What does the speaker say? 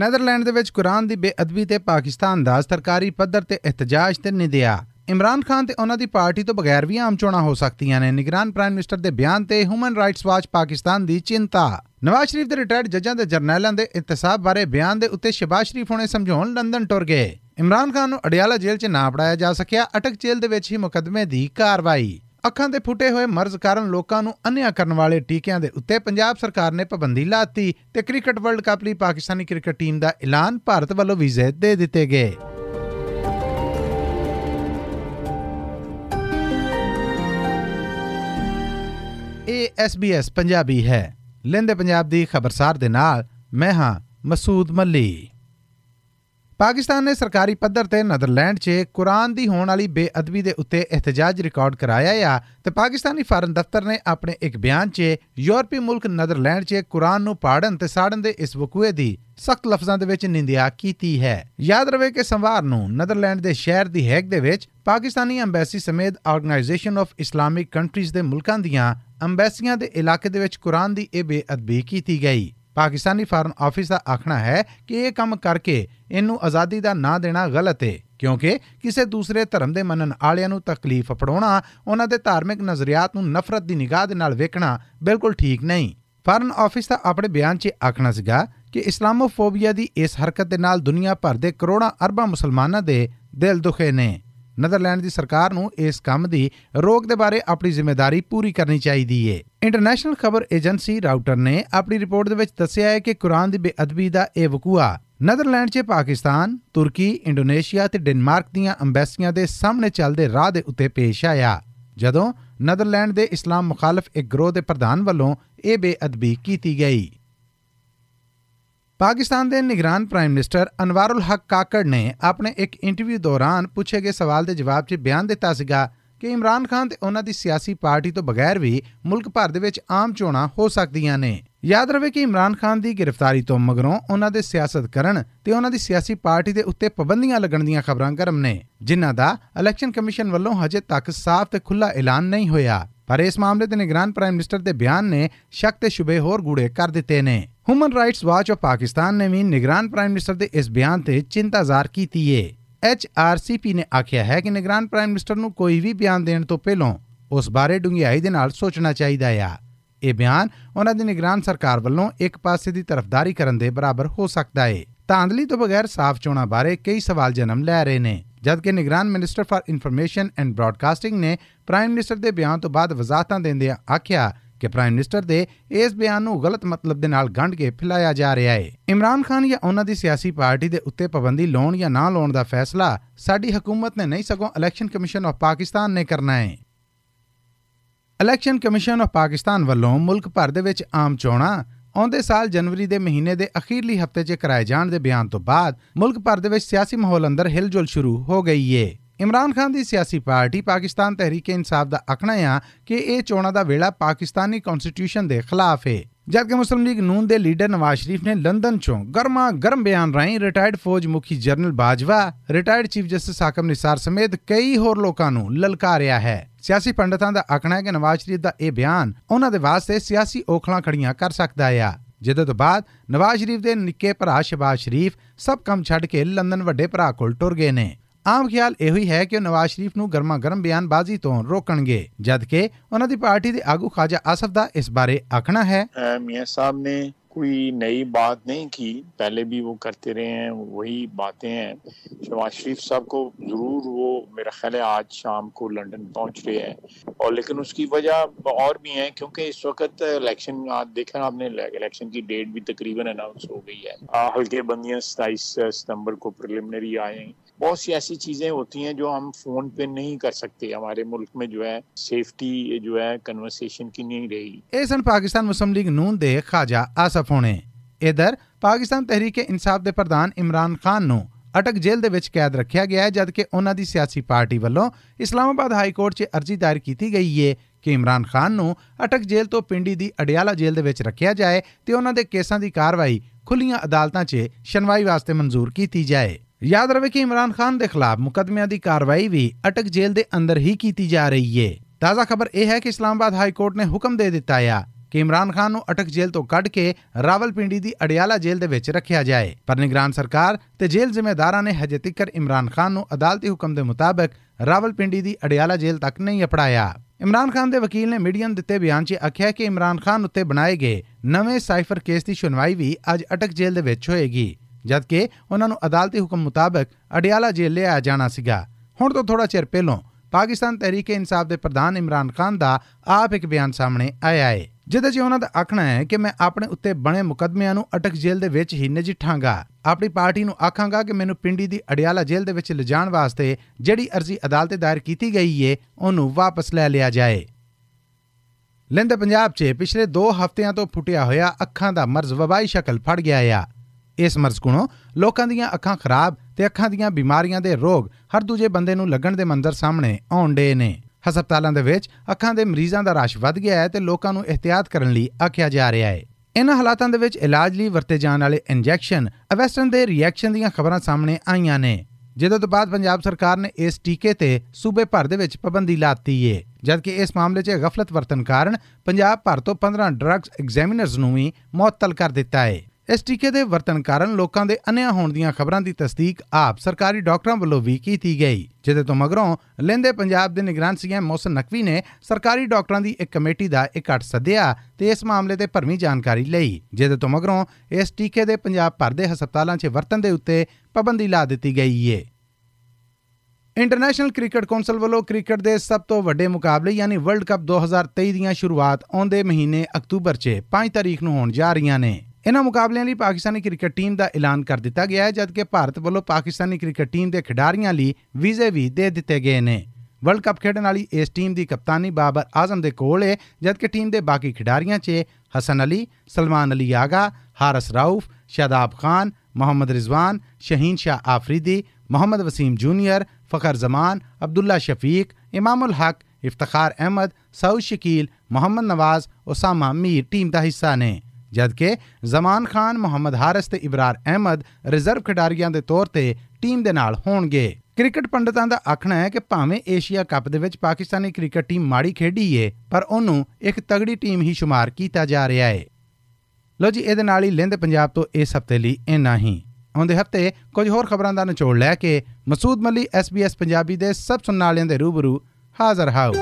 Netherland ਦੇ ਵਿੱਚ ਕੁਰਾਨ ਦੀ ਬੇਅਦਬੀ ਤੇ ਪਾਕਿਸਤਾਨ ਦਾ ਸਰਕਾਰੀ ਪੱਧਰ ਤੇ ਇhtਜਾਜ ਤੇ ਨਿੰਦਿਆ। ਇਮਰਾਨ ਖਾਨ ਤੇ ਉਹਨਾਂ ਦੀ ਪਾਰਟੀ ਤੋਂ ਬਗੈਰ ਵੀ ਆਮ ਚੋਣਾਂ ਹੋ ਸਕਦੀਆਂ ਨੇ, ਨਿਗਰਾਨ ਪ੍ਰਾਈਮ ਮਿਨਿਸਟਰ ਦੇ ਬਿਆਨ ਤੇ ਹਿਊਮਨ ਰਾਈਟਸ ਵਾਚ ਪਾਕਿਸਤਾਨ ਦੀ ਚਿੰਤਾ। ਨਵਾਜ਼ ਸ਼ਰੀਫ ਦੇ ਰਿਟਾਇਰਡ ਜੱਜਾਂ ਤੇ ਜਰਨੈਲਾਂ ਦੇ ਇਤਸਾਬ ਬਾਰੇ ਬਿਆਨ ਦੇ ਉੱਤੇ ਸ਼ਬਾਸ਼ ਸ਼ਰੀਫ ਹੁਣੇ ਸਮਝਾਉਣ ਲੰਡਨ ਟੁਰ ਗਏ। ਇਮਰਾਨ ਖਾਨ ਨੂੰ ਅਡਿਆਲਾ ਜੇਲ੍ਹ 'ਚ ਨਾ ਪੜਾਇਆ ਜਾ ਸਕਿਆ, ਅਟਕ ਜੇਲ੍ਹ ਦੇ ਵਿੱਚ ਹੀ ਮੁਕੱਦਮੇ ਦੀ ਕਾਰਵਾਈ। ਅੱਖਾਂ ਦੇ ਫੁੱਟੇ ਹੋਏ ਮਰਜ਼ ਕਾਰਨ ਲੋਕਾਂ ਨੂੰ ਅੰਨਿਆ ਕਰਨ ਵਾਲੇ ਟੀਕਿਆਂ ਦੇ ਉੱਤੇ ਪੰਜਾਬ ਸਰਕਾਰ ਨੇ ਪਾਬੰਦੀ ਲਾਤੀ ਤੇ ਕ੍ਰਿਕਟ ਵਰਲਡ ਕੱਪ ਲਈ ਪਾਕਿਸਤਾਨੀ ਕ੍ਰਿਕਟ ਟੀਮ ਦਾ ਐਲਾਨ ਭਾਰਤ ਵੱਲੋਂ ਵੀਜ਼ੇ ਦੇ ਦਿੱਤੇ ਗਏ। ਇਹ SBS ਪੰਜਾਬੀ ਹੈ। ਲੈਂਦੇ ਪੰਜਾਬ ਦੀ ਖਬਰਸਾਰ ਦੇ ਨਾਲ, ਮੈਂ ਹਾਂ ਮਸੂਦ ਮੱਲੀ। ਪਾਕਿਸਤਾਨ ਨੇ ਸਰਕਾਰੀ ਪੱਧਰ ਤੇ ਨੈਦਰਲੈਂਡ 'ਚ ਕੁਰਾਨ ਦੀ ਹੋਣ ਵਾਲੀ ਬੇਅਦਬੀ ਦੇ ਉੱਤੇ ਇhtਜਾਜ ਰਿਕਾਰਡ ਕਰਾਇਆ ਆ ਤੇ ਪਾਕਿਸਤਾਨੀ ਫਾਰਨ ਦਫ਼ਤਰ ਨੇ ਆਪਣੇ ਇੱਕ ਬਿਆਨ 'ਚ ਯੂਰਪੀ ਮੁਲਕ ਨੈਦਰਲੈਂਡ 'ਚ ਕੁਰਾਨ ਨੂੰ ਪਾੜਨ ਤੇ ਸਾੜਨ ਦੇ ਇਸ ਵਕੂਏ ਦੀ ਸਖਤ ਲਫ਼ਜ਼ਾਂ ਦੇ ਵਿੱਚ ਨਿੰਦਿਆ ਕੀਤੀ ਹੈ। ਯਾਦ ਰਵੇ ਕਿ ਸੰਵਾਰ ਨੂੰ ਨੈਦਰਲੈਂਡ ਦੇ ਸ਼ਹਿਰ ਦੀ ਹੈਗ ਦੇ ਵਿੱਚ ਪਾਕਿਸਤਾਨੀ ਐਮਬੈਸੀ ਸਮੇਤ ਆਰਗੇਨਾਈਜੇਸ਼ਨ ਆਫ ਇਸਲਾਮਿਕ ਕੰਟਰੀਜ਼ ਦੇ ਮੁਲਕਾਂ ਦੀਆਂ ਐਮਬੈਸੀਆਂ ਦੇ ਇਲਾਕੇ ਦੇ ਵਿੱਚ ਕੁਰਾਨ ਦੀ ਇਹ ਬੇਅਦਬੀ ਕੀਤੀ ਗਈ। ਪਾਕਿਸਤਾਨੀ ਫਾਰਨ ਆਫਿਸ ਦਾ ਆਖਣਾ ਹੈ ਕਿ ਇਹ ਕੰਮ ਕਰਕੇ ਇਹਨੂੰ ਆਜ਼ਾਦੀ ਦਾ ਨਾਂ ਦੇਣਾ ਗਲਤ ਹੈ ਕਿਉਂਕਿ ਕਿਸੇ ਦੂਸਰੇ ਧਰਮ ਦੇ ਮੰਨਣ ਵਾਲਿਆਂ ਨੂੰ ਤਕਲੀਫ ਫੜਾਉਣਾ, ਉਹਨਾਂ ਦੇ ਧਾਰਮਿਕ ਨਜ਼ਰੀਆਤ ਨੂੰ ਨਫ਼ਰਤ ਦੀ ਨਿਗਾਹ ਦੇ ਨਾਲ ਵੇਖਣਾ ਬਿਲਕੁਲ ਠੀਕ ਨਹੀਂ। ਫਾਰਨ ਆਫਿਸ ਦਾ ਆਪਣੇ ਬਿਆਨ 'ਚ ਆਖਣਾ ਸੀਗਾ ਕਿ ਇਸਲਾਮੋਫੋਬੀਆ ਦੀ ਇਸ ਹਰਕਤ ਦੇ ਨਾਲ ਦੁਨੀਆ ਭਰ ਦੇ ਕਰੋੜਾਂ ਅਰਬਾਂ ਮੁਸਲਮਾਨਾਂ ਦੇ ਦਿਲ ਦੁਖੇ ਨੇ। ਨੈਦਰਲੈਂਡ ਦੀ ਸਰਕਾਰ ਨੂੰ ਇਸ ਕੰਮ ਦੀ ਰੋਕ ਦੇ ਬਾਰੇ ਆਪਣੀ ਜ਼ਿੰਮੇਵਾਰੀ ਪੂਰੀ ਕਰਨੀ ਚਾਹੀਦੀ ਏ। ਇੰਟਰਨੈਸ਼ਨਲ ਖਬਰ ਏਜੰਸੀ ਰਾਊਟਰ ਨੇ ਆਪਣੀ ਰਿਪੋਰਟ ਦੇ ਵਿੱਚ ਦੱਸਿਆ ਹੈ ਕਿ ਕੁਰਾਨ ਦੀ ਬੇਅਦਬੀ ਦਾ ਇਹ ਵਕੂਆ ਨੈਦਰਲੈਂਡ 'ਚ ਪਾਕਿਸਤਾਨ, ਤੁਰਕੀ, ਇੰਡੋਨੇਸ਼ੀਆ ਤੇ ਡੈਨਮਾਰਕ ਦੀਆਂ ਐਮਬੈਸੀਆਂ ਦੇ ਸਾਹਮਣੇ ਚੱਲਦੇ ਰਾਹ ਦੇ ਉੱਤੇ ਪੇਸ਼ ਆਇਆ ਜਦੋਂ ਨੈਦਰਲੈਂਡ ਦੇ ਇਸਲਾਮ ਮੁਖਾਲਫ ਇੱਕ ਗਰੋਹ ਦੇ ਪ੍ਰਧਾਨ ਵੱਲੋਂ ਇਹ ਬੇਅਦਬੀ ਕੀਤੀ ਗਈ। ਪਾਕਿਸਤਾਨ ਦੇ ਨਿਗਰਾਨ ਪ੍ਰਾਈਮ ਮਿਨਿਸਟਰ ਅਨਵਾਰੁਲ ਹਕ ਕਾਕੜ ਨੇ ਆਪਣੇ ਇੱਕ ਇੰਟਰਵਿਊ ਦੌਰਾਨ ਪੁੱਛੇ ਗਏ ਸਵਾਲ ਦੇ ਜਵਾਬ 'ਚ ਬਿਆਨ ਦਿੱਤਾ ਸੀਗਾ ਕਿ ਇਮਰਾਨ ਖਾਨ ਤੇ ਉਹਨਾਂ ਦੀ ਸਿਆਸੀ ਪਾਰਟੀ ਤੋਂ ਬਗੈਰ ਵੀ ਮੁਲਕ ਭਰ ਦੇ ਵਿੱਚ ਆਮ ਚੋਣਾਂ ਹੋ ਸਕਦੀਆਂ ਨੇ। ਯਾਦ ਰਵੇ ਕਿ ਇਮਰਾਨ ਖਾਨ ਦੀ ਗ੍ਰਿਫਤਾਰੀ ਤੋਂ ਮਗਰੋਂ ਉਹਨਾਂ ਦੇ ਸਿਆਸਤ ਕਰਨ ਤੇ ਉਹਨਾਂ ਦੀ ਸਿਆਸੀ ਪਾਰਟੀ ਦੇ ਉੱਤੇ ਪਾਬੰਦੀਆਂ ਲੱਗਣ ਦੀਆਂ ਖਬਰਾਂ ਗਰਮ ਨੇ, ਜਿਨ੍ਹਾਂ ਦਾ ਇਲੈਕਸ਼ਨ ਕਮਿਸ਼ਨ ਵੱਲੋਂ ਹਜੇ ਤੱਕ ਸਾਫ਼ ਤੇ ਖੁੱਲਾ ਐਲਾਨ ਨਹੀਂ ਹੋਇਆ। ਪਰ ਇਸ ਮਾਮਲੇ ਤੇ ਨਿਗਰਾਨ ਪ੍ਰਾਈਮ ਮਿਨਿਸਟਰ ਦੇ ਬਿਆਨ ਨੇ ਸ਼ੱਕ ਤੇ ਸ਼ੁਬੇ ਹੋਰ ਗੂੜੇ ਕਰ ਦਿੱਤੇ ਨੇ। Human rights watch of Pakistan ਨੇ ਵੀ ਨਿਗਰਾਨ ਪ੍ਰਾਈਮ ਮਿਨਿਸਟਰ ਦੇ ਇਸ ਬਿਆਨ ਤੇ ਚਿੰਤਾ ਜ਼ਾਹਰ ਕੀਤੀ ਏ। ਐਚਆਰਸੀਪੀ ਨੇ ਆਖਿਆ ਹੈ ਕਿ ਨਿਗਰਾਨ ਪ੍ਰਾਈਮ ਮਿਨਿਸਟਰ ਨੂੰ ਕੋਈ ਵੀ ਬਿਆਨ ਦੇਣ ਤੋਂ ਪਹਿਲਾਂ ਉਸ ਬਾਰੇ ਡੂੰਘਾਈ ਦੇ ਨਾਲ ਸੋਚਣਾ ਚਾਹੀਦਾ ਆ। ਇਹ ਬਿਆਨ ਉਹਨਾਂ ਦੀ ਨਿਗਰਾਨ ਸਰਕਾਰ ਵੱਲੋਂ ਇੱਕ ਪਾਸੇ ਦੀ ਤਰਫਦਾਰੀ ਕਰਨ ਦੇ ਬਰਾਬਰ ਹੋ ਸਕਦਾ ਏ। ਧਾਂਦਲੀ ਤੋਂ ਬਗੈਰ ਸਾਫ਼ ਚੋਣਾਂ ਬਾਰੇ ਕਈ ਸਵਾਲ ਜਨਮ ਲੈ ਰਹੇ ਨੇ, ਜਦਕਿ ਨਿਗਰਾਨ minister for information and broadcasting ਨੇ ਪ੍ਰਾਈਮ ਮਿਨਿਸਟਰ ਦੇ ਬਿਆਨ ਤੋਂ ਬਾਅਦ ਵਜ਼ਾਹਤਾਂ ਦਿੰਦਿਆਂ ਆਖਿਆ ਕਿ ਪ੍ਰਾਈਮ ਮਿਨਿਸਟਰ ਦੇ ਇਸ ਬਿਆਨ ਨੂੰ ਗਲਤ ਮਤਲਬ ਦੇ ਨਾਲ ਗੰਢ ਕੇ ਫੈਲਾਇਆ ਜਾ ਰਿਹਾ ਹੈ। ਇਮਰਾਨ ਖਾਨ ਜਾਂ ਉਹਨਾਂ ਦੀ ਸਿਆਸੀ ਪਾਰਟੀ ਦੇ ਉੱਤੇ ਪਾਬੰਦੀ ਲਾਉਣ ਜਾਂ ਨਾ ਲਾਉਣ ਦਾ ਫੈਸਲਾ ਸਾਡੀ ਹਕੂਮਤ ਨੇ ਨਹੀਂ ਸਗੋਂ ਇਲੈਕਸ਼ਨ ਕਮਿਸ਼ਨ ਆਫ ਪਾਕਿਸਤਾਨ ਨੇ ਕਰਨਾ ਹੈ। ਇਲੈਕਸ਼ਨ ਕਮਿਸ਼ਨ ਆਫ ਪਾਕਿਸਤਾਨ ਵੱਲੋਂ ਮੁਲਕ ਭਰ ਦੇ ਵਿੱਚ ਆਮ ਚੋਣਾਂ ਆਉਂਦੇ ਸਾਲ ਜਨਵਰੀ ਦੇ ਮਹੀਨੇ ਦੇ ਅਖੀਰਲੀ ਹਫ਼ਤੇ 'ਚ ਕਰਾਏ ਜਾਣ ਦੇ ਬਿਆਨ ਤੋਂ ਬਾਅਦ ਮੁਲਕ ਭਰ ਦੇ ਵਿੱਚ ਸਿਆਸੀ ਮਾਹੌਲ ਅੰਦਰ ਹਿਲਜੁਲ ਸ਼ੁਰੂ ਹੋ ਗਈ ਏ। ਇਮਰਾਨ ਖਾਨ ਦੀ ਸਿਆਸੀ ਪਾਰਟੀ ਪਾਕਿਸਤਾਨ ਤਹਿਰੀਕ-ਏ-ਇਨਸਾਫ ਦਾ ਆਖਣਾ ਹੈ ਕਿ ਇਹ ਚੋਣਾਂ ਦਾ ਵੇਲਾ ਪਾਕਿਸਤਾਨੀ ਕਨਸਟੀਟਿਊਸ਼ਨ ਦੇ ਖਿਲਾਫ ਹੈ ਜਦਕਿ ਮੁਸਲਿਮ ਲੀਗ ਨੂਨ ਦੇ ਲੀਡਰ ਨਵਾਜ਼ ਸ਼ਰੀਫ ਨੇ ਲੰਡਨ ਚੋਂ ਗਰਮਾ ਗਰਮ ਬਿਆਨ ਰਾਹੀਂ ਰਿਟਾਇਰਡ ਫੌਜ ਮੁਖੀ general Bajwa retired chief justice Hakam Nisar ਸਮੇਤ ਕਈ ਹੋਰ ਲੋਕਾਂ ਨੂੰ ਲਲਕਾਰਿਆ ਹੈ। ਸਿਆਸੀ ਪੰਡਤਾਂ ਦਾ ਆਖਣਾ ਹੈ ਕਿ ਨਵਾਜ਼ ਸ਼ਰੀਫ ਦਾ ਇਹ ਬਿਆਨ ਉਹਨਾਂ ਦੇ ਵਾਸਤੇ ਸਿਆਸੀ ਔਖਲਾਂ ਖੜੀਆਂ ਕਰ ਸਕਦਾ ਹੈ ਜਿਹਦੇ ਤੋਂ ਬਾਅਦ ਨਵਾਜ਼ ਸ਼ਰੀਫ ਦੇ ਨਿੱਕੇ ਭਰਾ ਸ਼ਬਾਜ਼ ਸ਼ਰੀਫ ਸਭ ਕੰਮ ਛੱਡ ਕੇ ਲੰਡਨ ਵੱਡੇ ਭਰਾ ਕੋਲ ਟੁਰ ਗਏ ਨੇ। ਆਮ ਖਿਆਲ ਇਹੋ ਹੀ ਹੈ ਕਿ ਉਹ ਨਵਾਜ਼ ਸ਼ਰੀਫ ਨੂੰ ਗਰਮਾ ਗਰਮ ਬਿਆਨਬਾਜ਼ੀ ਤੋਂ ਰੋਕਣਗੇ ਜਦਕਿ ਉਹਨਾਂ ਦੀ ਪਾਰਟੀ ਦੇ ਆਗੂ ਖਾਜਾ ਆਸਫ ਦਾ ਇਸ ਬਾਰੇ ਆਖਣਾ ਹੈ मियाँ साहब ने कोई नई बात नहीं की पहले भी वो करते रहे हैं वही बातें हैं शहबाज शरीफ साहब को ज़रूर वो मेरा ख्याल है आज शाम को लंदन पहुंच रहे हैं और लेकिन उसकी वजह और भी है क्योंकि इस वक्त इलेक्शन आप देखा आपने इलेक्शन की डेट भी तकरीबन अनाउंस हो गई है आ, हल्के बंदियां सताईस सितंबर को प्रिलिमिनरी आए बहुत सी ऐसी चीज़ें होती हैं जो हम फ़ोन पे नहीं कर सकते हमारे मुल्क में जो है सेफ्टी जो है कन्वर्सेशन की नहीं रही ਇਹ ਸਨ ਪਾਕਿਸਤਾਨ ਮੁਸਲਿਮ ਲੀਗ ਨੂਨ ਦੇ ਖਾਜਾ ਆਸਫ ਹੋਣੇ ਇਧਰ ਪਾਕਿਸਤਾਨ ਤਹਿਰੀਕ ਇਨਸਾਫ ਦੇ ਪ੍ਰਧਾਨ ਇਮਰਾਨ ਖਾਨ ਨੂੰ ਅਟਕ ਜੇਲ੍ਹ ਦੇ ਵਿੱਚ ਕੈਦ ਰੱਖਿਆ ਗਿਆ ਹੈ ਜਦਕਿ ਉਹਨਾਂ ਦੀ ਸਿਆਸੀ ਪਾਰਟੀ ਵੱਲੋਂ ਇਸਲਾਮਾਬਾਦ ਹਾਈ ਕੋਰਟ 'ਚ ਅਰਜ਼ੀ ਦਾਇਰ ਕੀਤੀ ਗਈ ਹੈ ਕਿ ਇਮਰਾਨ ਖਾਨ ਨੂੰ ਅਟਕ ਜੇਲ੍ਹ ਤੋਂ ਪਿੰਡੀ ਦੀ ਅਡਿਆਲਾ ਜੇਲ੍ਹ ਦੇ ਵਿੱਚ ਰੱਖਿਆ ਜਾਏ ਤੇ ਉਹਨਾਂ ਦੇ ਕੇਸਾਂ ਦੀ ਕਾਰਵਾਈ ਖੁੱਲੀਆਂ ਅਦਾਲਤਾਂ 'ਚ ਸੁਣਵਾਈ ਵਾਸਤੇ ਮਨਜ਼ੂਰ ਕੀਤੀ ਜਾਏ ਯਾਦ ਰਵੇ ਕਿ ਇਮਰਾਨ ਖਾਨ ਦੇ ਖਿਲਾਫ ਮੁਕੱਦਮਿਆਂ ਦੀ ਕਾਰਵਾਈ ਵੀ ਅਟਕ ਜੇਲ੍ਹ ਦੇ ਅੰਦਰ ਹੀ ਕੀਤੀ ਜਾ ਰਹੀ ਹੈ ਤਾਜ਼ਾ ਖਬਰ ਇਹ ਹੈ ਕਿ ਇਸਲਾਮਾਬਾਦ ਹਾਈ ਕੋਰਟ ਨੇ ਹੁਕਮ ਦੇ ਦਿੱਤਾ ਹੈ ਕਿ ਇਮਰਾਨ ਖਾਨ ਨੂੰ ਅਟਕ ਜੇਲ੍ਹ ਤੋਂ ਕੱਢ ਕੇ ਰਾਵਲਪਿੰਡੀ ਦੀ ਅੜਿਆਲਾ ਜੇਲ੍ਹ ਦੇ ਵਿੱਚ ਰੱਖਿਆ ਜਾਏ। ਪਰ ਨਿਗਰਾਨ ਸਰਕਾਰ ਤੇ ਜੇਲ੍ਹ ਜ਼ਿੰਮੇਦਾਰਾਂ ਨੇ ਹਜੇ ਤੱਕ ਇਮਰਾਨ ਖਾਨ ਨੂੰ ਅਦਾਲਤੀ ਹੁਕਮ ਦੇ ਮੁਤਾਬਕ ਰਾਵਲਪਿੰਡੀ ਦੀ ਅੜਿਆਲਾ ਜੇਲ੍ਹ ਤੱਕ ਨਹੀਂ ਅਪੜਾਇਆ ਇਮਰਾਨ ਖਾਨ ਦੇ ਵਕੀਲ ਨੇ ਮੀਡੀਆ ਨੂੰ ਦਿੱਤੇ ਬਿਆਨ 'ਚ ਆਖਿਆ ਕਿ ਇਮਰਾਨ ਖਾਨ ਉੱਤੇ ਬਣਾਏ ਗਏ ਨਵੇਂ ਸਾਈਫਰ ਕੇਸ ਦੀ ਸੁਣਵਾਈ ਵੀ ਅੱਜ ਅਟਕ ਜੇਲ੍ਹ ਦੇ ਵਿੱਚ ਹੋਏਗੀ। ਜਦਕਿ ਉਹਨਾਂ ਨੂੰ ਅਦਾਲਤੀ ਹੁਕਮ ਮੁਤਾਬਕ ਅੜਿਆਲਾ ਜੇਲ੍ਹ ਲਿਆਇਆ ਜਾਣਾ ਸੀਗਾ। ਹੁਣ ਤੋਂ ਥੋੜਾ ਚਿਰ ਪਹਿਲਾਂ ਪਾਕਿਸਤਾਨ ਤਹਿਰੀਕ ਇਨਸਾਫ ਦੇ ਪ੍ਰਧਾਨ ਇਮਰਾਨ ਖਾਨ ਦਾ ਆਪ ਇੱਕ ਬਿਆਨ ਸਾਹਮਣੇ ਆਇਆ ਹੈ ਜਿਹਦੇ 'ਚ ਉਹਨਾਂ ਦਾ ਆਖਣਾ ਹੈ ਕਿ ਮੈਂ ਆਪਣੇ ਉੱਤੇ ਬਣੇ ਮੁਕਦਮਿਆਂ ਨੂੰ ਅਟਕ ਜੇਲ੍ਹ ਦੇ ਵਿੱਚ ਹੀ ਨਜਿੱਠਾਂਗਾ। ਆਪਣੀ ਪਾਰਟੀ ਨੂੰ ਆਖਾਂਗਾ ਕਿ ਮੈਨੂੰ ਪਿੰਡੀ ਦੀ ਅੜਿਆਲਾ ਜੇਲ੍ਹ ਦੇ ਵਿੱਚ ਲਿਜਾਣ ਵਾਸਤੇ ਜਿਹੜੀ ਅਰਜ਼ੀ ਅਦਾਲਤ ਦਾਇਰ ਕੀਤੀ ਗਈ ਏ, ਉਹਨੂੰ ਵਾਪਸ ਲੈ ਲਿਆ ਜਾਏ। ਲੈਂਦੇ ਪੰਜਾਬ 'ਚ ਪਿਛਲੇ 2 ਹਫ਼ਤਿਆਂ ਤੋਂ ਫੁੱਟਿਆ ਹੋਇਆ ਅੱਖਾਂ ਦਾ ਮਰਜ਼ ਵਬਾਈ ਸ਼ਕਲ ਫੜ ਗਿਆ ਆ। ਇਸ ਮਰਜ਼ ਕੋਲੋਂ ਲੋਕਾਂ ਦੀਆਂ ਅੱਖਾਂ ਖਰਾਬ ਤੇ ਅੱਖਾਂ ਦੀਆਂ ਬਿਮਾਰੀਆਂ ਦੇ ਰੋਗ ਹਰ ਦੂਜੇ ਬੰਦੇ ਨੂੰ ਲੱਗਣ ਦੇ ਮੰਜ਼ਰ ਸਾਹਮਣੇ ਆਉਣ ਡੇ ਨੇ। ਹਸਪਤਾਲਾਂ ਦੇ ਵਿੱਚ ਅੱਖਾਂ ਦੇ ਮਰੀਜ਼ਾਂ ਦਾ ਰਸ਼ ਵੱਧ ਗਿਆ ਹੈ ਤੇ ਲੋਕਾਂ ਨੂੰ ਇhtiyat ਕਰਨ ਲਈ ਆਖਿਆ ਜਾ ਰਿਹਾ ਹੈ। ਇਨ੍ਹਾਂ ਹਾਲਾਤਾਂ ਦੇ ਵਿੱਚ ਇਲਾਜ ਲਈ ਵਰਤੇ ਜਾਣ ਵਾਲੇ ਇੰਜੈਕਸ਼ਨ, ਅਵੈਸਟਨ ਦੇ ਰਿਐਕਸ਼ਨ ਦੀਆਂ ਖਬਰਾਂ ਸਾਹਮਣੇ ਆਈਆਂ ਨੇ, ਜਿਹਦੇ ਤੋਂ ਬਾਅਦ ਪੰਜਾਬ ਸਰਕਾਰ ਨੇ ਇਸ ਟੀਕੇ ਤੇ ਸੂਬੇ ਭਰ ਦੇ ਵਿੱਚ ਪਾਬੰਦੀ ਲਾਤੀ ਏ, ਜਦਕਿ ਇਸ ਮਾਮਲੇ 'ਚ ਗਫਲਤ ਵਰਤਨ ਕਾਰਨ ਪੰਜਾਬ ਭਰ ਤੋਂ 15 ਡਰੱਗਸ ਐਗਜ਼ਾਮੀਨਰਸ ਨੂੰ ਵੀ ਮੁਅੱਤਲ ਕਰ ਦਿੱਤਾ ਹੈ ਇਸ ਟੀਕੇ ਦੇ ਵਰਤਨ ਕਾਰਨ ਲੋਕਾਂ ਦੇ ਅਨਿਆ ਹੋਣ ਦੀਆਂ ਖਬਰਾਂ ਦੀ ਤਸਦੀਕ ਆਪ ਸਰਕਾਰੀ ਡਾਕਟਰਾਂ ਵੱਲੋਂ ਵੀ ਕੀਤੀ ਗਈ, ਜਿਹਦੇ ਤੋਂ ਮਗਰੋਂ ਲੈਂਦੇ ਪੰਜਾਬ ਦੇ ਨਿਗਰਾਨ ਸੀਐਮ ਮੋਹਸਨ ਨਕਵੀ ਨੇ ਸਰਕਾਰੀ ਡਾਕਟਰਾਂ ਦੀ ਇੱਕ ਕਮੇਟੀ ਦਾ ਇਕੱਠ ਸੱਦਿਆ ਤੇ ਇਸ ਮਾਮਲੇ ਤੇ ਭਰਵੀਂ ਜਾਣਕਾਰੀ ਲਈ, ਜਿਹਦੇ ਤੋਂ ਮਗਰੋਂ ਇਸ ਟੀਕੇ ਦੇ ਪੰਜਾਬ ਭਰ ਦੇ ਹਸਪਤਾਲਾਂ 'ਚ ਵਰਤਨ ਦੇ ਉੱਤੇ ਪਾਬੰਦੀ ਲਾ ਦਿੱਤੀ ਗਈ ਏ। ਇੰਟਰਨੈਸ਼ਨਲ ਕ੍ਰਿਕਟ ਕੌਂਸਲ ਵੱਲੋਂ ਕ੍ਰਿਕਟ ਦੇ ਸਭ ਤੋਂ ਵੱਡੇ ਮੁਕਾਬਲੇ ਯਾਨੀ ਵਰਲਡ ਕੱਪ 2023 ਦੀਆਂ ਸ਼ੁਰੂਆਤ ਆਉਂਦੇ ਮਹੀਨੇ ਅਕਤੂਬਰ 'ਚ 5 ਤਾਰੀਖ ਨੂੰ ਹੋਣ ਜਾ ਰਹੀਆਂ ਨੇ। ਇਹਨਾਂ ਮੁਕਾਬਲਿਆਂ ਲਈ ਪਾਕਿਸਤਾਨੀ ਕ੍ਰਿਕਟ ਟੀਮ ਦਾ ਐਲਾਨ ਕਰ ਦਿੱਤਾ ਗਿਆ ਹੈ ਜਦਕਿ ਭਾਰਤ ਵੱਲੋਂ ਪਾਕਿਸਤਾਨੀ ਕ੍ਰਿਕਟ ਟੀਮ ਦੇ ਖਿਡਾਰੀਆਂ ਲਈ ਵੀਜ਼ੇ ਵੀ ਦੇ ਦਿੱਤੇ ਗਏ ਨੇ ਵਰਲਡ ਕੱਪ ਖੇਡਣ ਵਾਲੀ ਇਸ ਟੀਮ ਦੀ ਕਪਤਾਨੀ ਬਾਬਰ ਆਜ਼ਮ ਦੇ ਕੋਲ ਹੈ ਜਦਕਿ ਟੀਮ ਦੇ ਬਾਕੀ ਖਿਡਾਰੀਆਂ 'ਚ ਹਸਨ ਅਲੀ, ਸਲਮਾਨ ਅਲੀ ਆਗਾ, ਹਾਰਸ ਰਾਊਫ, ਸ਼ਾਦਾਬ ਖਾਨ, ਮੁਹੰਮਦ ਰਿਜ਼ਵਾਨ, ਸ਼ਹੀਨ ਸ਼ਾ ਆਫਰੀਦੀ, ਮੁਹੰਮਦ ਵਸੀਮ ਜੂਨੀਅਰ, ਫਖਰ ਜ਼ਮਾਨ, ਅਬਦੁੱਲਾ ਸ਼ਫੀਕ, ਇਮਾਮੁਲ ਹਕ, ਇਫਤਖਾਰ ਅਹਿਮਦ, ਸਾਊ ਸ਼ਕੀਲ, ਮੁਹੰਮਦ ਨਵਾਜ਼, ਉਸਾਮਾ ਮੀਰ ਟੀਮ ਦਾ ਹਿੱਸਾ ਨੇ। ਜਦਕਿ ਜ਼ਮਾਨ ਖਾਨ, ਮੁਹੰਮਦ ਹਾਰਿਸ ਤੇ ਇਬਰਾਰ ਅਹਿਮਦ ਰਿਜ਼ਰਵ ਖਿਡਾਰੀਆਂ ਦੇ ਤੌਰ ਤੇ ਟੀਮ ਦੇ ਨਾਲ ਹੋਣਗੇ। ਕ੍ਰਿਕਟ ਪੰਡਤਾਂ ਦਾ ਆਖਣਾ ਹੈ ਕਿ ਭਾਵੇਂ ਏਸ਼ੀਆ ਕੱਪ ਦੇ ਵਿੱਚ ਪਾਕਿਸਤਾਨੀ ਕ੍ਰਿਕਟ ਟੀਮ ਮਾੜੀ ਖੇਡੀ ਏ, ਪਰ ਉਹਨੂੰ ਇੱਕ ਤਗੜੀ ਟੀਮ ਹੀ ਸ਼ੁਮਾਰ ਕੀਤਾ ਜਾ ਰਿਹਾ ਹੈ ਲੋ ਜੀ, ਇਹਦੇ ਨਾਲ ਹੀ ਲੈਂਦੇ ਪੰਜਾਬ ਤੋਂ ਇਸ ਹਫ਼ਤੇ ਲਈ ਇੰਨਾ ਹੀ। ਆਉਂਦੇ ਹਫ਼ਤੇ ਕੁਝ ਹੋਰ ਖਬਰਾਂ ਦਾ ਨਿਚੋੜ ਲੈ ਕੇ ਮਸੂਦ ਮਲੀ SBS ਪੰਜਾਬੀ ਦੇ ਸਭ ਸੁਣਨ ਵਾਲਿਆਂ ਦੇ ਰੂਬਰੂ ਹਾਜ਼ਰ ਹਾਊ